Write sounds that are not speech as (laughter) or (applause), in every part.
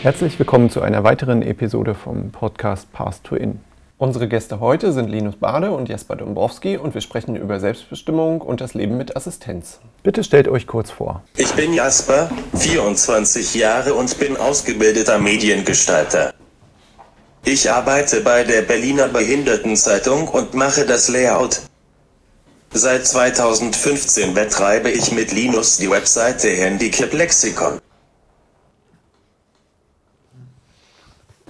Herzlich willkommen zu einer weiteren Episode vom Podcast Path to In. Unsere Gäste heute sind Linus Bade und Jesper Dombrowski und wir sprechen über Selbstbestimmung und das Leben mit Assistenz. Bitte stellt euch kurz vor. Ich bin Jasper, 24 Jahre und bin ausgebildeter Mediengestalter. Ich arbeite bei der Berliner Behindertenzeitung und mache das Layout. Seit 2015 betreibe ich mit Linus die Webseite Handicap Lexikon.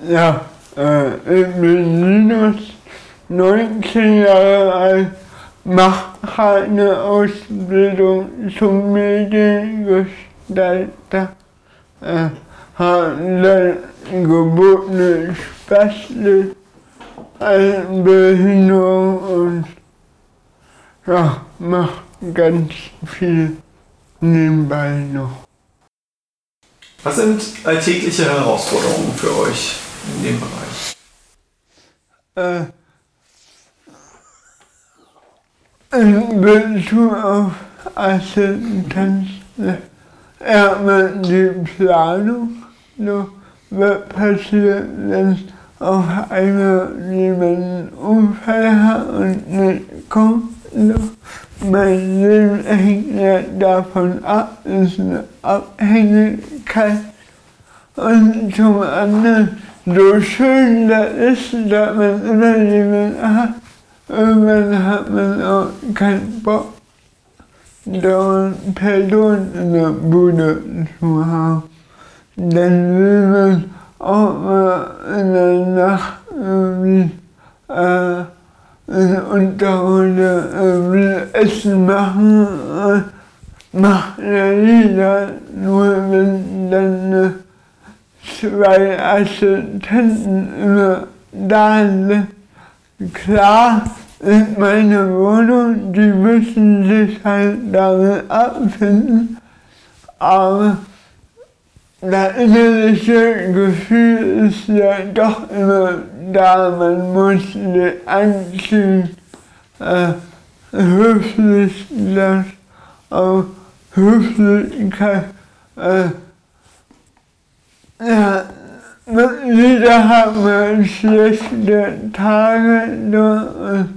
Ja, äh, ich bin Linus, 19 Jahre alt, mache eine Ausbildung zum Mediengestalter, äh, habe dann gebotene Spastik, Behinderung und ja, mache ganz viel nebenbei noch. Was sind alltägliche Herausforderungen für euch in dem Bereich? Äh, in Bezug auf Assistenz erstmal die Planung. So, was passiert, wenn auf einmal jemand einen Unfall hat und nicht kommt? So, mein Leben hängt ja davon ab, ist eine Abhängigkeit. Und zum anderen, so schön das ist, dass man immer jemanden hat, irgendwann hat man auch keinen Bock, dauernd Personen in der Bude zu haben. Dann will man auch mal in der Nacht irgendwie äh, in Unterhose irgendwie Essen machen. Äh, macht ja jeder, nur wenn dann äh, zwei Assistenten immer da sind. Klar ist meine Wohnung, die müssen sich halt damit abfinden, aber das innerliche Gefühl ist ja doch immer da, man muss sich anziehen, äh, höflich, das auch Höflichkeit, äh, ja, jeder hat mal schlechte Tage, nur,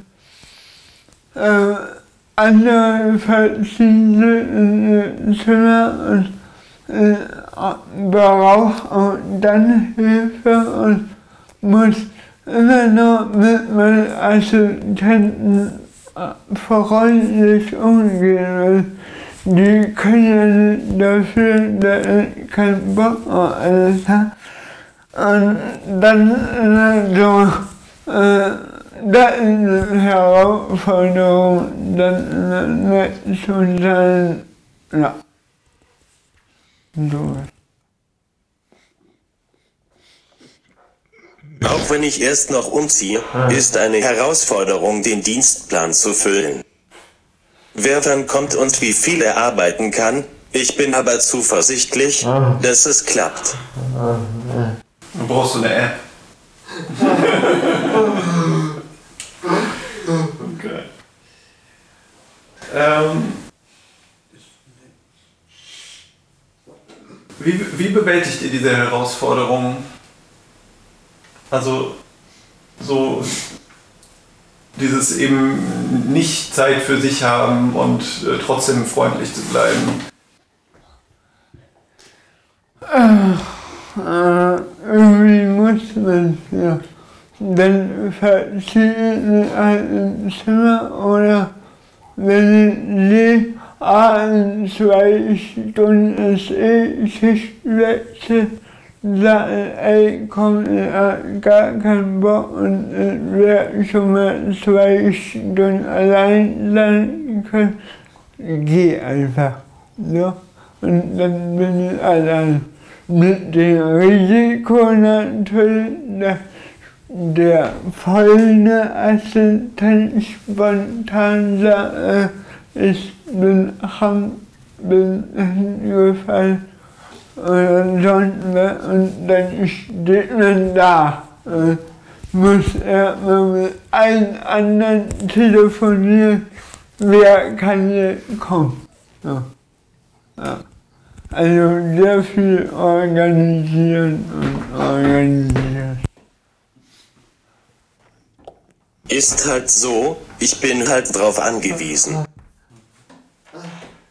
äh, andere sich in ihr Zimmer und äh, braucht und dann Hilfe und muss immer noch mit meinen Assistenten freundlich umgehen. Die können dafür, dass ich keinen Bock auf alles habe. Und dann äh, so, äh, das ist eine Herausforderung, dann nicht zu sein, ja. So. Auch wenn ich erst noch umziehe, ist eine Herausforderung, den Dienstplan zu füllen. Wer dann kommt und wie viel er arbeiten kann, ich bin aber zuversichtlich, dass es klappt. Du brauchst so eine App. okay. Ähm, wie, wie bewältigt ihr diese Herausforderung? Also so dieses eben nicht Zeit für sich haben und äh, trotzdem freundlich zu bleiben. Äh, irgendwie muss man ja. Dann verziehe ich halt ins Zimmer oder wenn sehe, ah, in zwei Stunden ist eh Schichtwechsel, sage ey, komm, ich hab gar keinen Bock und ich werde schon mal zwei Stunden allein sein können. Geh einfach. So. Und dann bin ich allein. Mit dem Risiko natürlich, dass der folgende Assistent spontan sagt, ich bin, bin hingefallen oder sonst was und dann steht man da. Äh, muss erstmal mit allen anderen telefonieren, wer kann jetzt kommen. So. Ja. Also sehr viel organisieren und organisieren. Ist halt so, ich bin halt drauf angewiesen.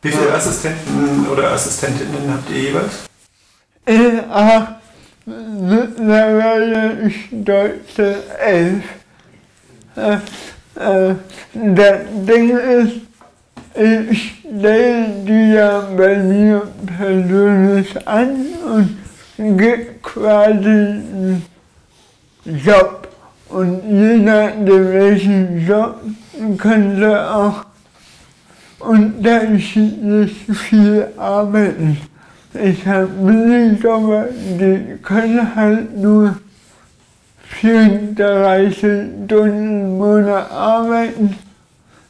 Wie viele Assistenten oder Assistentinnen habt ihr jeweils? Ach, mittlerweile ist Deutsche elf. Äh, äh, das Ding ist, ich stelle die ja bei mir persönlich an und gebe quasi einen Job. Und je nachdem welchen Job könnte auch unterschiedlich viel arbeiten. Ich habe Minijobber, die können halt nur 34 Stunden im Monat arbeiten.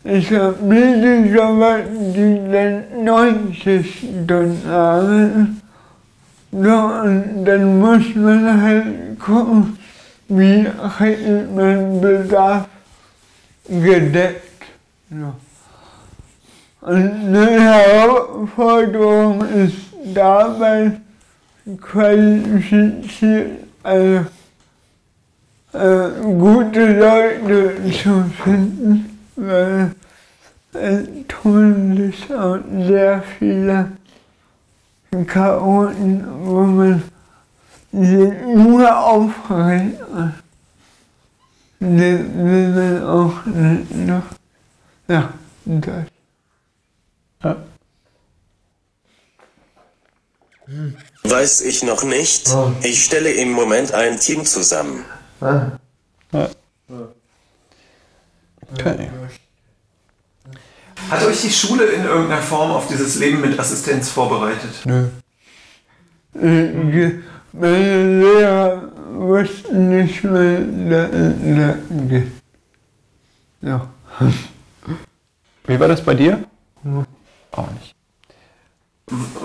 Ich habe Minijobber, die dann 90 Stunden arbeiten. So, und dann muss man halt gucken, wie kriegt man Bedarf gedeckt. So. Und eine Herausforderung ist dabei, qualifiziert, also äh, gute Leute zu finden, weil es tun sich auch sehr viele Chaoten, wo man sich nur aufregt. Das will man auch nicht noch. Ja, das. Ja. Weiß ich noch nicht. Ich stelle im Moment ein Team zusammen. Okay. Hat euch die Schule in irgendeiner Form auf dieses Leben mit Assistenz vorbereitet? Nö. Äh, Meine Lehrer wussten nicht mehr, dass es das gibt. Ja. Wie war das bei dir? Auch nicht.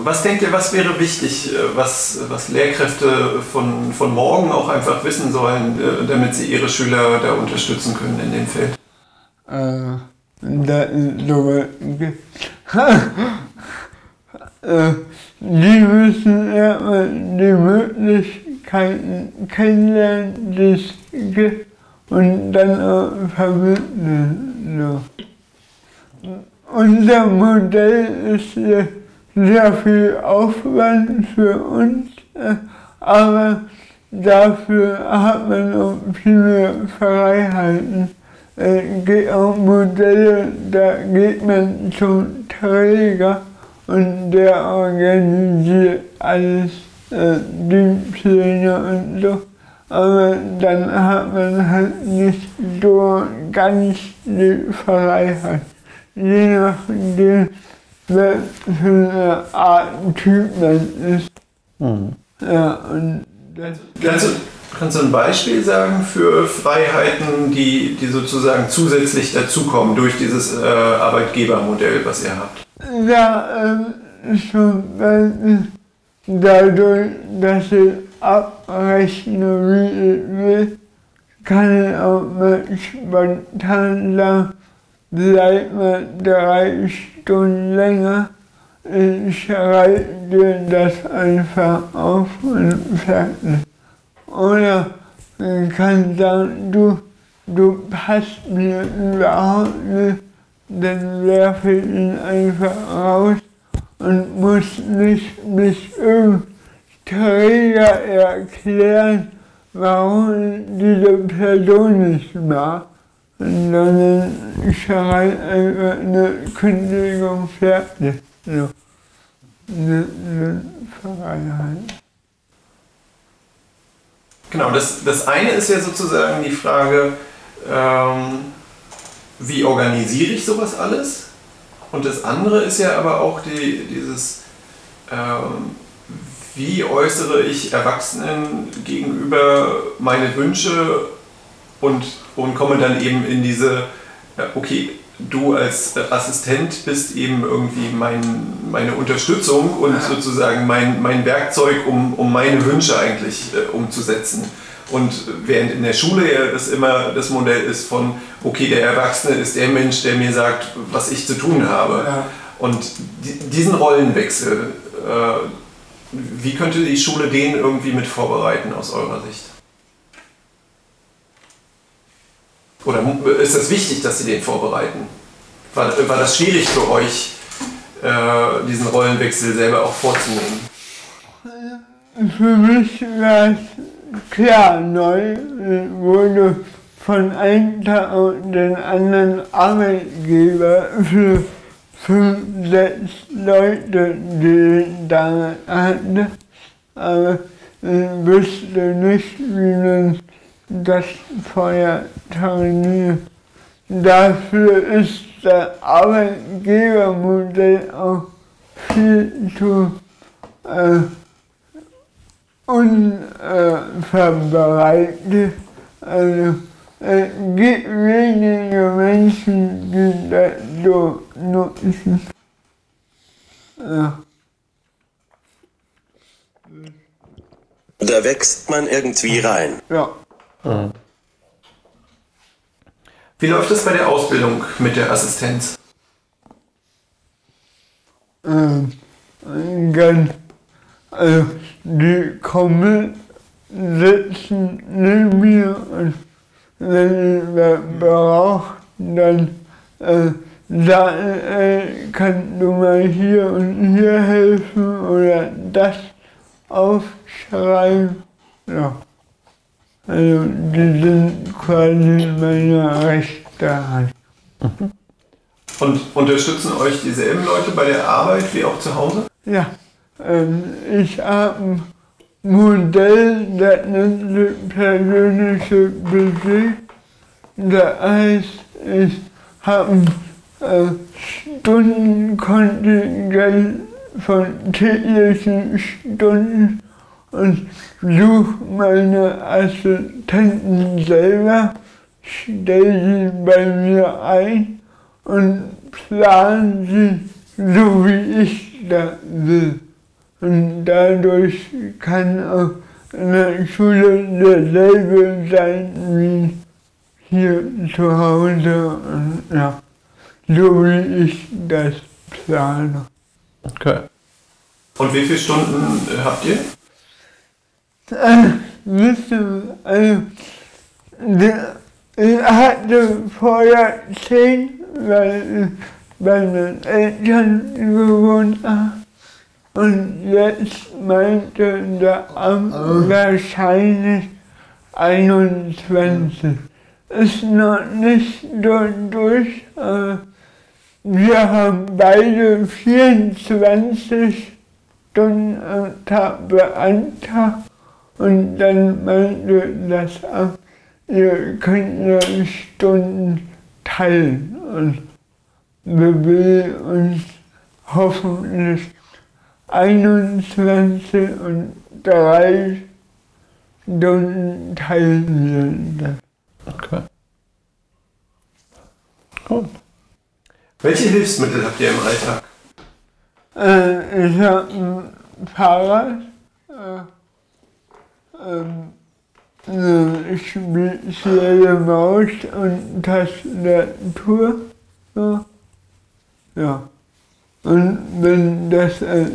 Was denkt ihr, was wäre wichtig, äh, was, was Lehrkräfte von, von morgen auch einfach wissen sollen, äh, damit sie ihre Schüler da unterstützen können in dem Feld? Äh, (laughs) äh, die müssen erstmal die Möglichkeiten kennenlernen, und dann auch verbinden. Unser Modell ist sehr, sehr viel Aufwand für uns, äh, aber dafür hat man auch viele Freiheiten. Es gibt auch Modelle, da geht man zum Träger und der organisiert alles, äh, Dienstpläne und so. Aber dann hat man halt nicht so ganz die Freiheit. Je nachdem, eine Art Typ man ist. Ja, und das Kannst du, kannst du ein Beispiel sagen für Freiheiten, die, die sozusagen zusätzlich dazukommen durch dieses äh, Arbeitgebermodell, was ihr habt? Ja, ähm, zum Beispiel dadurch, dass ich abrechne, wie ich will, kann ich auch mal spontan sagen, bleib mal drei Stunden länger. Ich schreibe dir das einfach auf und fertig. Oder man kann sagen, du, du passt mir überhaupt nicht, dann werfe ich ihn einfach raus und muss nicht bis irgendein Träger erklären, warum diese Person nicht mag. Und dann schreibe einfach eine Kündigung fertig. So. Eine, eine Freiheit. Genau, das, das eine ist ja sozusagen die Frage, ähm, wie organisiere ich sowas alles? Und das andere ist ja aber auch die, dieses, ähm, wie äußere ich Erwachsenen gegenüber meine Wünsche und, und komme dann eben in diese, ja, okay, du als Assistent bist eben irgendwie mein, meine Unterstützung und sozusagen mein, mein Werkzeug, um, um meine Wünsche eigentlich äh, umzusetzen. Und während in der Schule ja das immer das Modell ist von, okay, der Erwachsene ist der Mensch, der mir sagt, was ich zu tun habe. Ja. Und di- diesen Rollenwechsel, Äh, wie könnte die Schule den irgendwie mit vorbereiten aus eurer Sicht? Oder ist es wichtig, dass sie den vorbereiten? War, war das schwierig für euch, äh, diesen Rollenwechsel selber auch vorzunehmen? Für mich war es klar neu, wurde von einem Tag auf den anderen Arbeitgeber für fünf, sechs Leute, die ich damals hatte, aber ich wusste nicht, wie man das Feuer terminiert. Dafür ist das Arbeitgebermodell auch viel zu äh, unverbreitet. Also, es gibt wenige Menschen, die das so nutzen. Ja. Da wächst man irgendwie rein. Ja. Mhm. Wie läuft es bei der Ausbildung mit der Assistenz? Ähm, ganz, also die kommen, sitzen neben mir und wenn ich was brauche, dann äh, sagen, äh, kannst du mal hier und hier helfen oder das aufschreiben. Ja. Also die sind quasi meine rechte Hand. Und unterstützen euch dieselben Leute bei der Arbeit wie auch zu Hause? Ja, ähm, ich habe ein Modell, das nennt sich persönliche Budget. Das heißt, ich habe äh, Stundenkontingent von täglichen Stunden und suche meine Assistenten selber, stelle sie bei mir ein und plane sie so, wie ich das will. Und dadurch kann auch in der Schule derselbe sein wie hier zu Hause. Und, ja, so wie ich das plane. Okay. Und wie viele Stunden habt ihr? Äh, ihr, also, ich hatte vorher zehn, weil ich bei meinen Eltern gewohnt habe. Und jetzt meinte der Amt wahrscheinlich 21. Ist noch nicht so durch, aber wir haben beide 24 Stunden am Tag beantragt und dann meinte das Amt, ihr könnt nur Stunden teilen und wir will uns hoffentlich 21 und 3 Stunden teilen das. Okay. Gut. Welche Hilfsmittel habt ihr im Alltag? Äh, ich habe ein Fahrrad, äh, ähm, eine spezielle Maus und Tastatur. So. Ja. Und wenn das äh,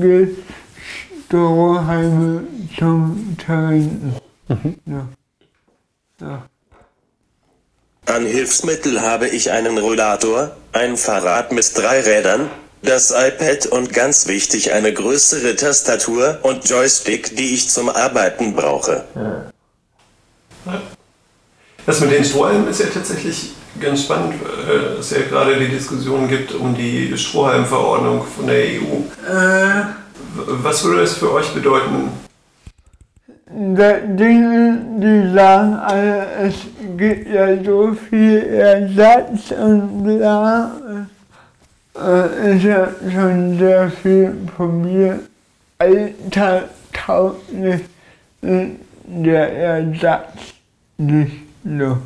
geht, Strohhalme zum Verwenden. Mhm. Ja. ja. An Hilfsmittel habe ich einen Rollator, ein Fahrrad mit drei Rädern, das iPad und ganz wichtig eine größere Tastatur und Joystick, die ich zum Arbeiten brauche. Das mit den Strohhalmen ist ja tatsächlich ganz spannend, weil es ja gerade die Diskussion gibt um die Strohhalmverordnung von der EU. Äh, Was würde das für euch bedeuten? Dinge, die sagen alle, es gibt ja so viel Ersatz und bla. Äh, ist ja schon sehr viel von mir alltagtauglich ist der Ersatz nicht so.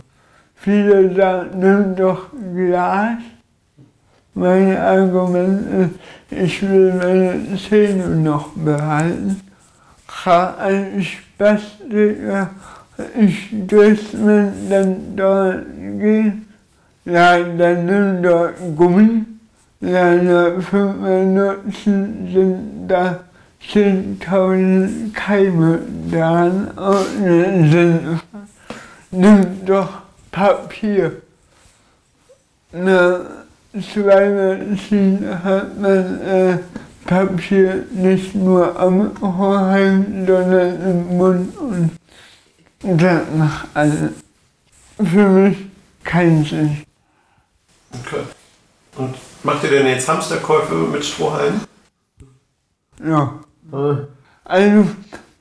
Viele sagen, nimm doch Glas. Mein Argument ist, ich will meine Zähne noch behalten. Kann ein Spastiker, ich dürfte mir dann dort gehen. Ja, dann nimm doch Gummi. Seiner Firma nutzen, sind da 10.000 Keime dran und sind, nimm doch Papier. Na, zweimal ziehen hat man äh, Papier nicht nur am Ohrhang, sondern im Mund und das macht also für mich keinen Sinn. Okay. Und macht ihr denn jetzt Hamsterkäufe mit Strohhalmen? Ja. Also,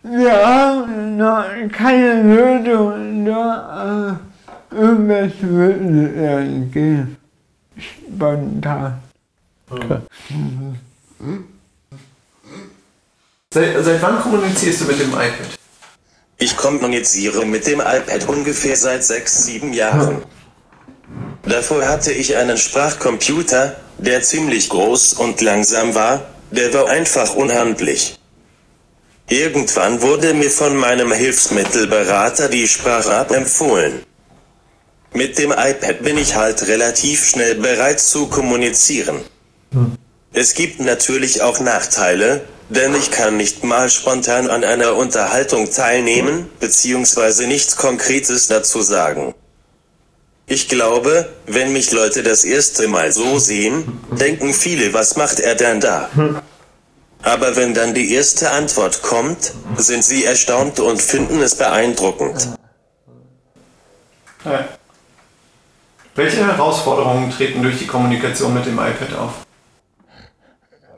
wir haben noch keine Lösung, nur äh, irgendwas würde ja gehen. Spontan. Okay. Seit, seit wann kommunizierst du mit dem iPad? Ich kommuniziere mit dem iPad ungefähr seit sechs, sieben Jahren. Davor hatte ich einen Sprachcomputer, der ziemlich groß und langsam war, der war einfach unhandlich. Irgendwann wurde mir von meinem Hilfsmittelberater die Sprache empfohlen. Mit dem iPad bin ich halt relativ schnell bereit zu kommunizieren. Es gibt natürlich auch Nachteile, denn ich kann nicht mal spontan an einer Unterhaltung teilnehmen, beziehungsweise nichts Konkretes dazu sagen. Ich glaube, wenn mich Leute das erste Mal so sehen, denken viele, was macht er denn da? Aber wenn dann die erste Antwort kommt, sind sie erstaunt und finden es beeindruckend. Ja. Welche Herausforderungen treten durch die Kommunikation mit dem iPad auf?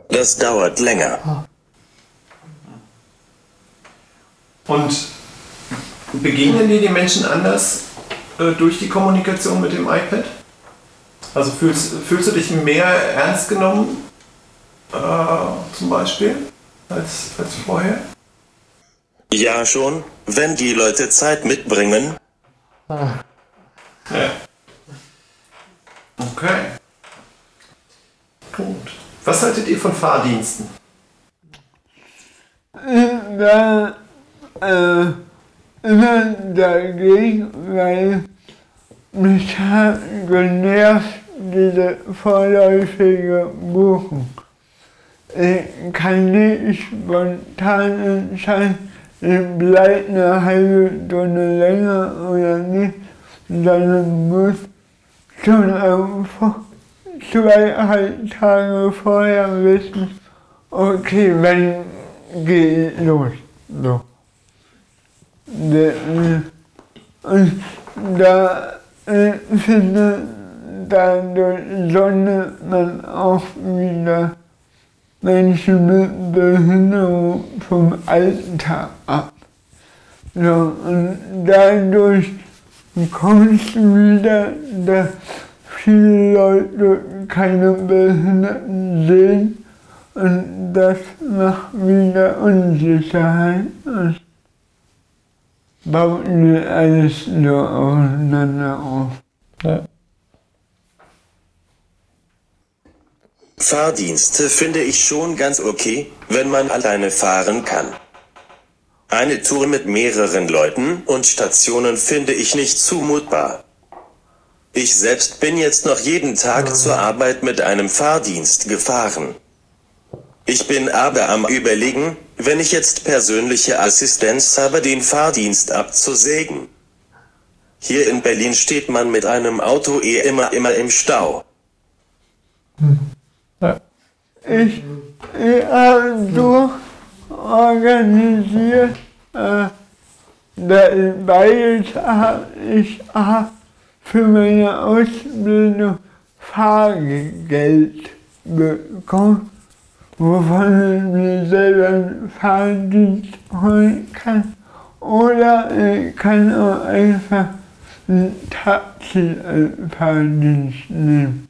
Das dauert länger. Und begegnen dir die Menschen anders äh, durch die Kommunikation mit dem iPad? Also fühlst, fühlst du dich mehr ernst genommen, äh, zum Beispiel, als, als vorher? Ja schon, wenn die Leute Zeit mitbringen. Ja. Okay. Gut. Was haltet ihr von Fahrdiensten? War äh, immer dagegen, weil mich hat genervt diese vorläufige Buchung. Ich kann nicht spontan entscheiden, ich bleibe eine halbe Stunde länger oder nicht, sondern muss schon zweieinhalb Tage vorher wissen, okay, wann geht los. So. Und da ich finde, dadurch sollte man auch wieder Menschen mit Behinderung vom Alltag ab. So, und dadurch kommst du wieder, dass viele Leute keine Behinderten sehen und das macht wieder Unsicherheit und baut mir alles nur aufeinander auf. Ja. Fahrdienste finde ich schon ganz okay, wenn man alleine fahren kann. Eine Tour mit mehreren Leuten und Stationen finde ich nicht zumutbar. Ich selbst bin jetzt noch jeden Tag zur Arbeit mit einem Fahrdienst gefahren. Ich bin aber am Überlegen, wenn ich jetzt persönliche Assistenz habe, den Fahrdienst abzusägen. Hier in Berlin steht man mit einem Auto eh immer immer im Stau. Ja. Ich, ich habe so organisiert, äh, ich beides. Ich für meine Ausbildung Fahrgeld bekommen, wovon ich mir selber Fahrdienst holen kann. Oder ich kann auch einfach ein Taxi als Fahrdienst nehmen.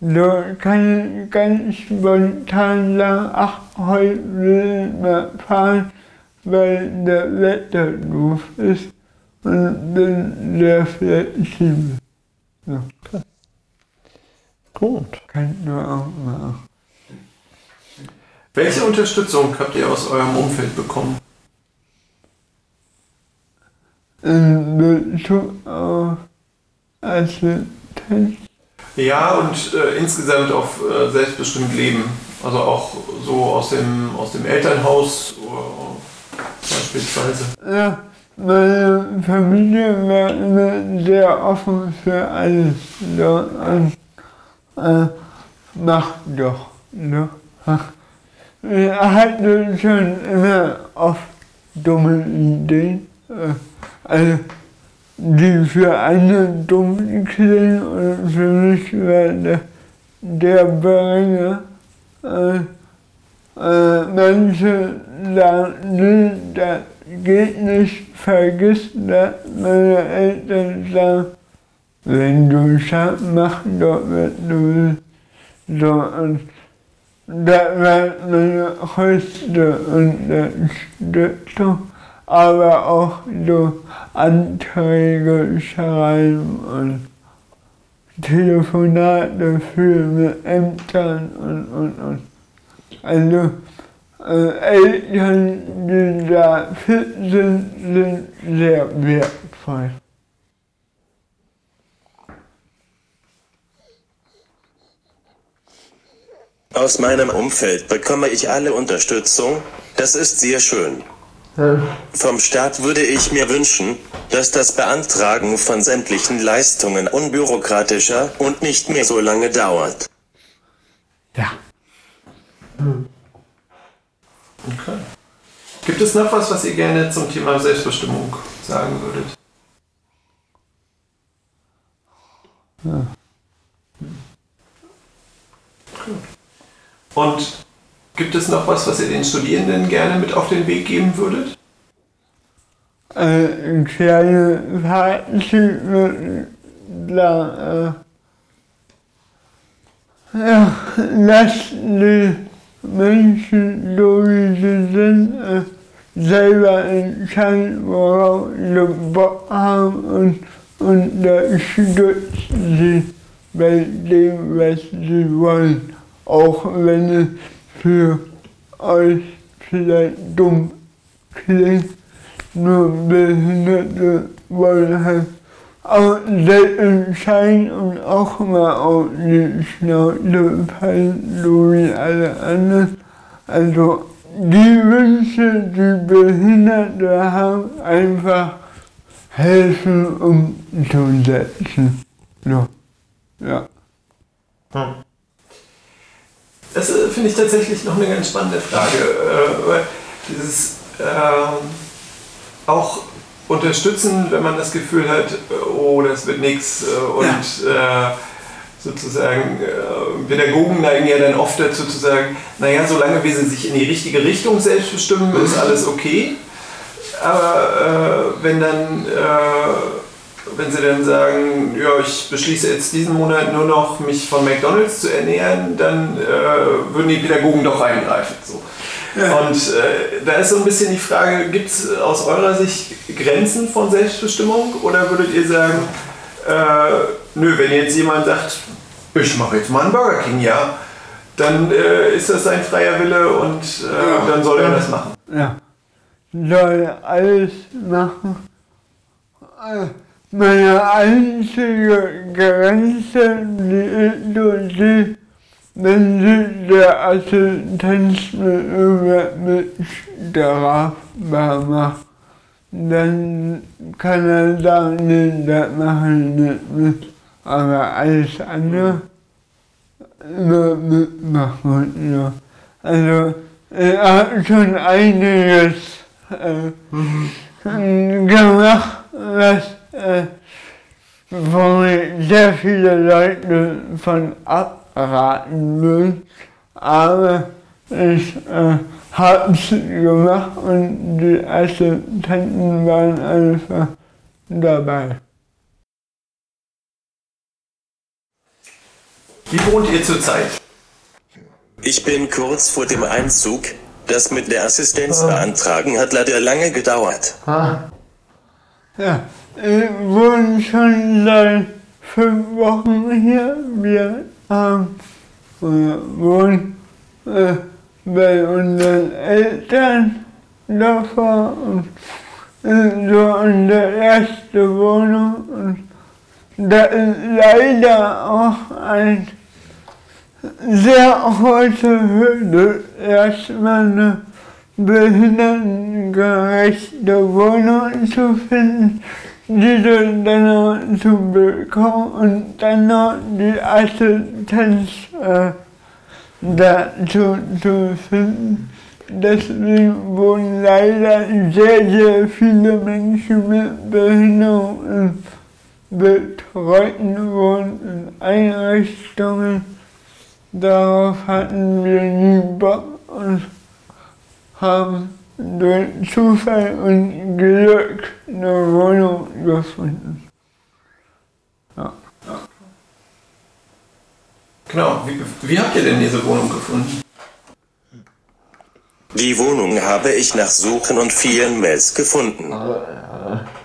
So kann ich ganz spontan sagen, ach, heute will ich mal fahren, weil der Wetter doof ist und bin sehr flexibel. So, Gut. kann nur auch machen. Welche Unterstützung habt ihr aus eurem Umfeld bekommen? Assistenz, Ja, und äh, insgesamt auf äh, selbstbestimmt leben. Also auch so aus dem, aus dem Elternhaus äh, beispielsweise. Ja, meine Familie war immer sehr offen für alles. So, und, äh, mach doch. Ne? Wir hatten schon immer oft dumme Ideen. Äh, also, die für andere dumm klingen und für mich war der, der Bringer. Äh, äh, manche sagen, das geht nicht, vergiss das. Meine Eltern sagen, wenn du schaffst, mach doch, was du willst. So, und das war meine größte Unterstützung aber auch so Anträge schreiben und Telefonate führen mit Ämtern und, und, und. Also äh, Eltern, die da fit sind, sind sehr wertvoll. Aus meinem Umfeld bekomme ich alle Unterstützung, das ist sehr schön. Vom Staat würde ich mir wünschen, dass das Beantragen von sämtlichen Leistungen unbürokratischer und nicht mehr so lange dauert. Ja. Okay. Gibt es noch was, was ihr gerne zum Thema Selbstbestimmung sagen würdet? Ja. Und Gibt es noch was, was ihr den Studierenden gerne mit auf den Weg geben würdet? Äh, kleine Fazit da, äh, ja, lasst die Menschen, so wie sie sind, äh, selber entscheiden, worauf sie Bock haben und, stützen sie bei dem, was sie wollen. Auch wenn es für euch vielleicht dumm klingt, nur Behinderte wollen halt auch selbst entscheiden und auch mal auf die Schnauze fallen, so wie alle anderen. Also die Wünsche, die Behinderte haben, einfach helfen umzusetzen. So. Ja. Hm. Das äh, finde ich tatsächlich noch eine ganz spannende Frage. Äh, dieses äh, auch unterstützen, wenn man das Gefühl hat, oh, das wird nichts äh, und ja. Äh, sozusagen äh, Pädagogen neigen ja dann oft dazu zu sagen, naja, solange wir sie sich in die richtige Richtung selbst bestimmen, ist alles okay. Aber wenn dann wenn sie dann sagen, ja, ich beschließe jetzt diesen Monat nur noch, mich von McDonalds zu ernähren, dann äh, würden die Pädagogen doch eingreifen. So. Ja. Und äh, da ist so ein bisschen die Frage, gibt es aus eurer Sicht Grenzen von Selbstbestimmung oder würdet ihr sagen, äh, nö, wenn jetzt jemand sagt, ich mache jetzt mal einen Burger King, ja, dann äh, ist das sein freier Wille und äh, ja. dann soll er das machen. Ja, soll alles machen äh, meine einzige Grenze, die ist nur die, wenn sich der Assistenz mit, mit strafbar macht, dann kann er sagen, nee, das mache ich nicht mit. Aber alles andere nur mitmachen. Ja. Also, er hat schon einiges äh, mhm. gemacht, was äh, wo sehr viele Leute von abraten würden. Aber ich äh, habe es gemacht und die Assistenten waren einfach dabei. Wie wohnt ihr zurzeit? Ich bin kurz vor dem Einzug. Das mit der Assistenz beantragen hat leider lange gedauert. Ah. Ja, ich wohne schon seit fünf Wochen hier. Wir haben äh, wohnen äh, bei unseren Eltern davor und äh, so in der ersten Wohnung und da ist leider auch ein sehr große Hürde, erstmal eine behindertengerechte Wohnung zu finden, diese dann zu bekommen und dann noch die Assistenz äh, dazu zu finden. Deswegen wurden leider sehr, sehr viele Menschen mit Behinderung betreuten Wohnen in Einrichtungen. Darauf hatten wir nie Bock und haben durch Zufall und Glück eine Wohnung gefunden. Ja. Genau, wie, wie habt ihr denn diese Wohnung gefunden? Die Wohnung habe ich nach Suchen und vielen Mails gefunden.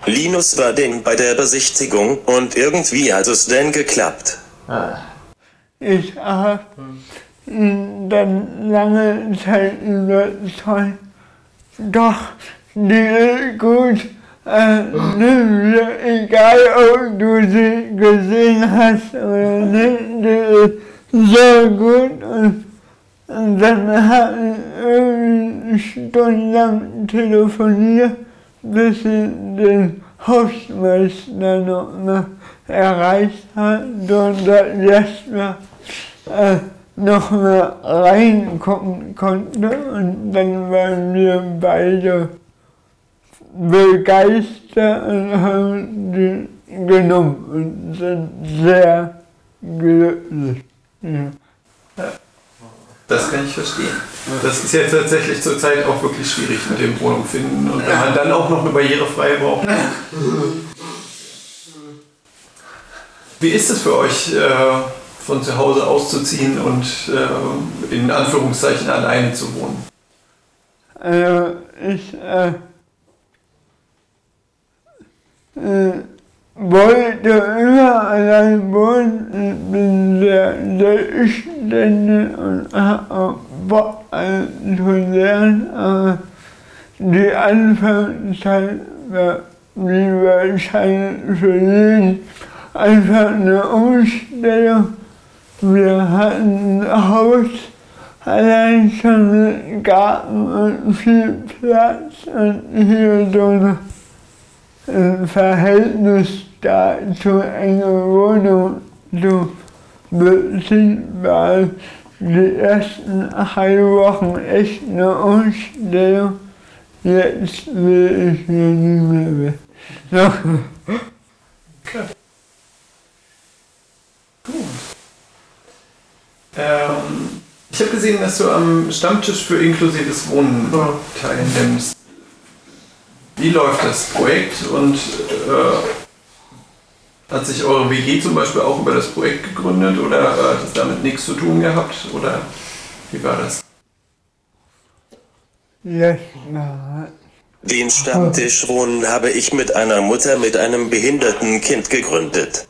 Linus war den bei der Besichtigung und irgendwie hat es denn geklappt. Ich habe dann lange Zeit überzeugt, doch, die ist gut, äh, sie, egal ob du sie gesehen hast oder nicht, die ist so gut und, dann haben wir stundenlang telefoniert, bis ich den Hausmeister noch mal erreicht hat, und erstmal äh, noch mal reingucken konnte und dann waren wir beide begeistert und haben die genommen und sind sehr glücklich. Ja. Das kann ich verstehen. Das ist ja tatsächlich zurzeit auch wirklich schwierig mit dem Wohnung finden und wenn man dann auch noch eine barrierefreie braucht. Wie ist es für euch? Äh, von zu Hause auszuziehen und äh, in Anführungszeichen alleine zu wohnen? Also ich äh, äh, wollte immer allein wohnen. Bin sehr selbstständig und habe Bock zu lernen, aber die Anfangszeit war wie wahrscheinlich für jeden einfach eine Umstellung wir hatten ein Haus, allein schon mit Garten und viel Platz und hier so ein Verhältnis dazu eine Wohnung zu beziehen, weil die ersten drei Wochen echt eine Umstellung. Jetzt will ich hier nicht mehr weg. Ähm, ich habe gesehen, dass du am Stammtisch für inklusives Wohnen teilnimmst. Wie läuft das Projekt und äh, hat sich eure WG zum Beispiel auch über das Projekt gegründet oder äh, hat es damit nichts zu tun gehabt oder wie war das? Ja, Den Stammtisch Wohnen habe ich mit einer Mutter mit einem behinderten Kind gegründet.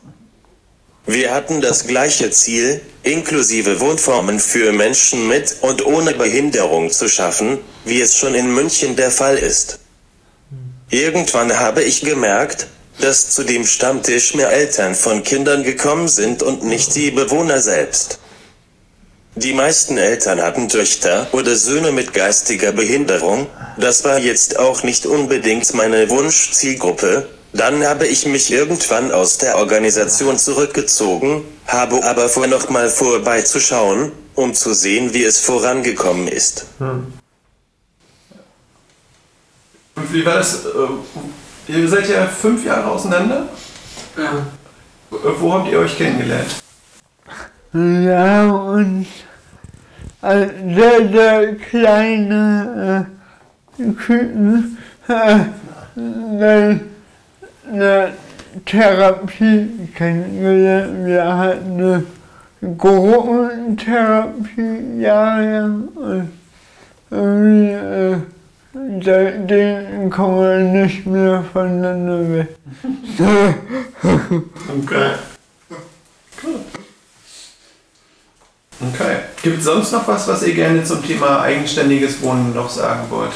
Wir hatten das gleiche Ziel, inklusive Wohnformen für Menschen mit und ohne Behinderung zu schaffen, wie es schon in München der Fall ist. Irgendwann habe ich gemerkt, dass zu dem Stammtisch mehr Eltern von Kindern gekommen sind und nicht die Bewohner selbst. Die meisten Eltern hatten Töchter oder Söhne mit geistiger Behinderung, das war jetzt auch nicht unbedingt meine Wunschzielgruppe, dann habe ich mich irgendwann aus der Organisation zurückgezogen, habe aber vor noch mal vorbeizuschauen, um zu sehen, wie es vorangekommen ist. Hm. Wie war das? Äh, ihr seid ja fünf Jahre auseinander? Ja. Wo habt ihr euch kennengelernt? Ja, und sehr, sehr kleine äh, Küken. Äh, eine Therapie kennengelernt. Wir hatten eine Gruppentherapie jahrelang irgendwie äh, seitdem kommen wir nicht mehr voneinander weg. okay. Okay. Gibt es sonst noch was, was ihr gerne zum Thema eigenständiges Wohnen noch sagen wollt?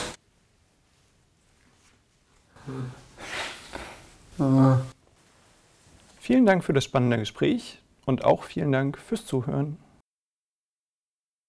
Vielen Dank für das spannende Gespräch und auch vielen Dank fürs Zuhören.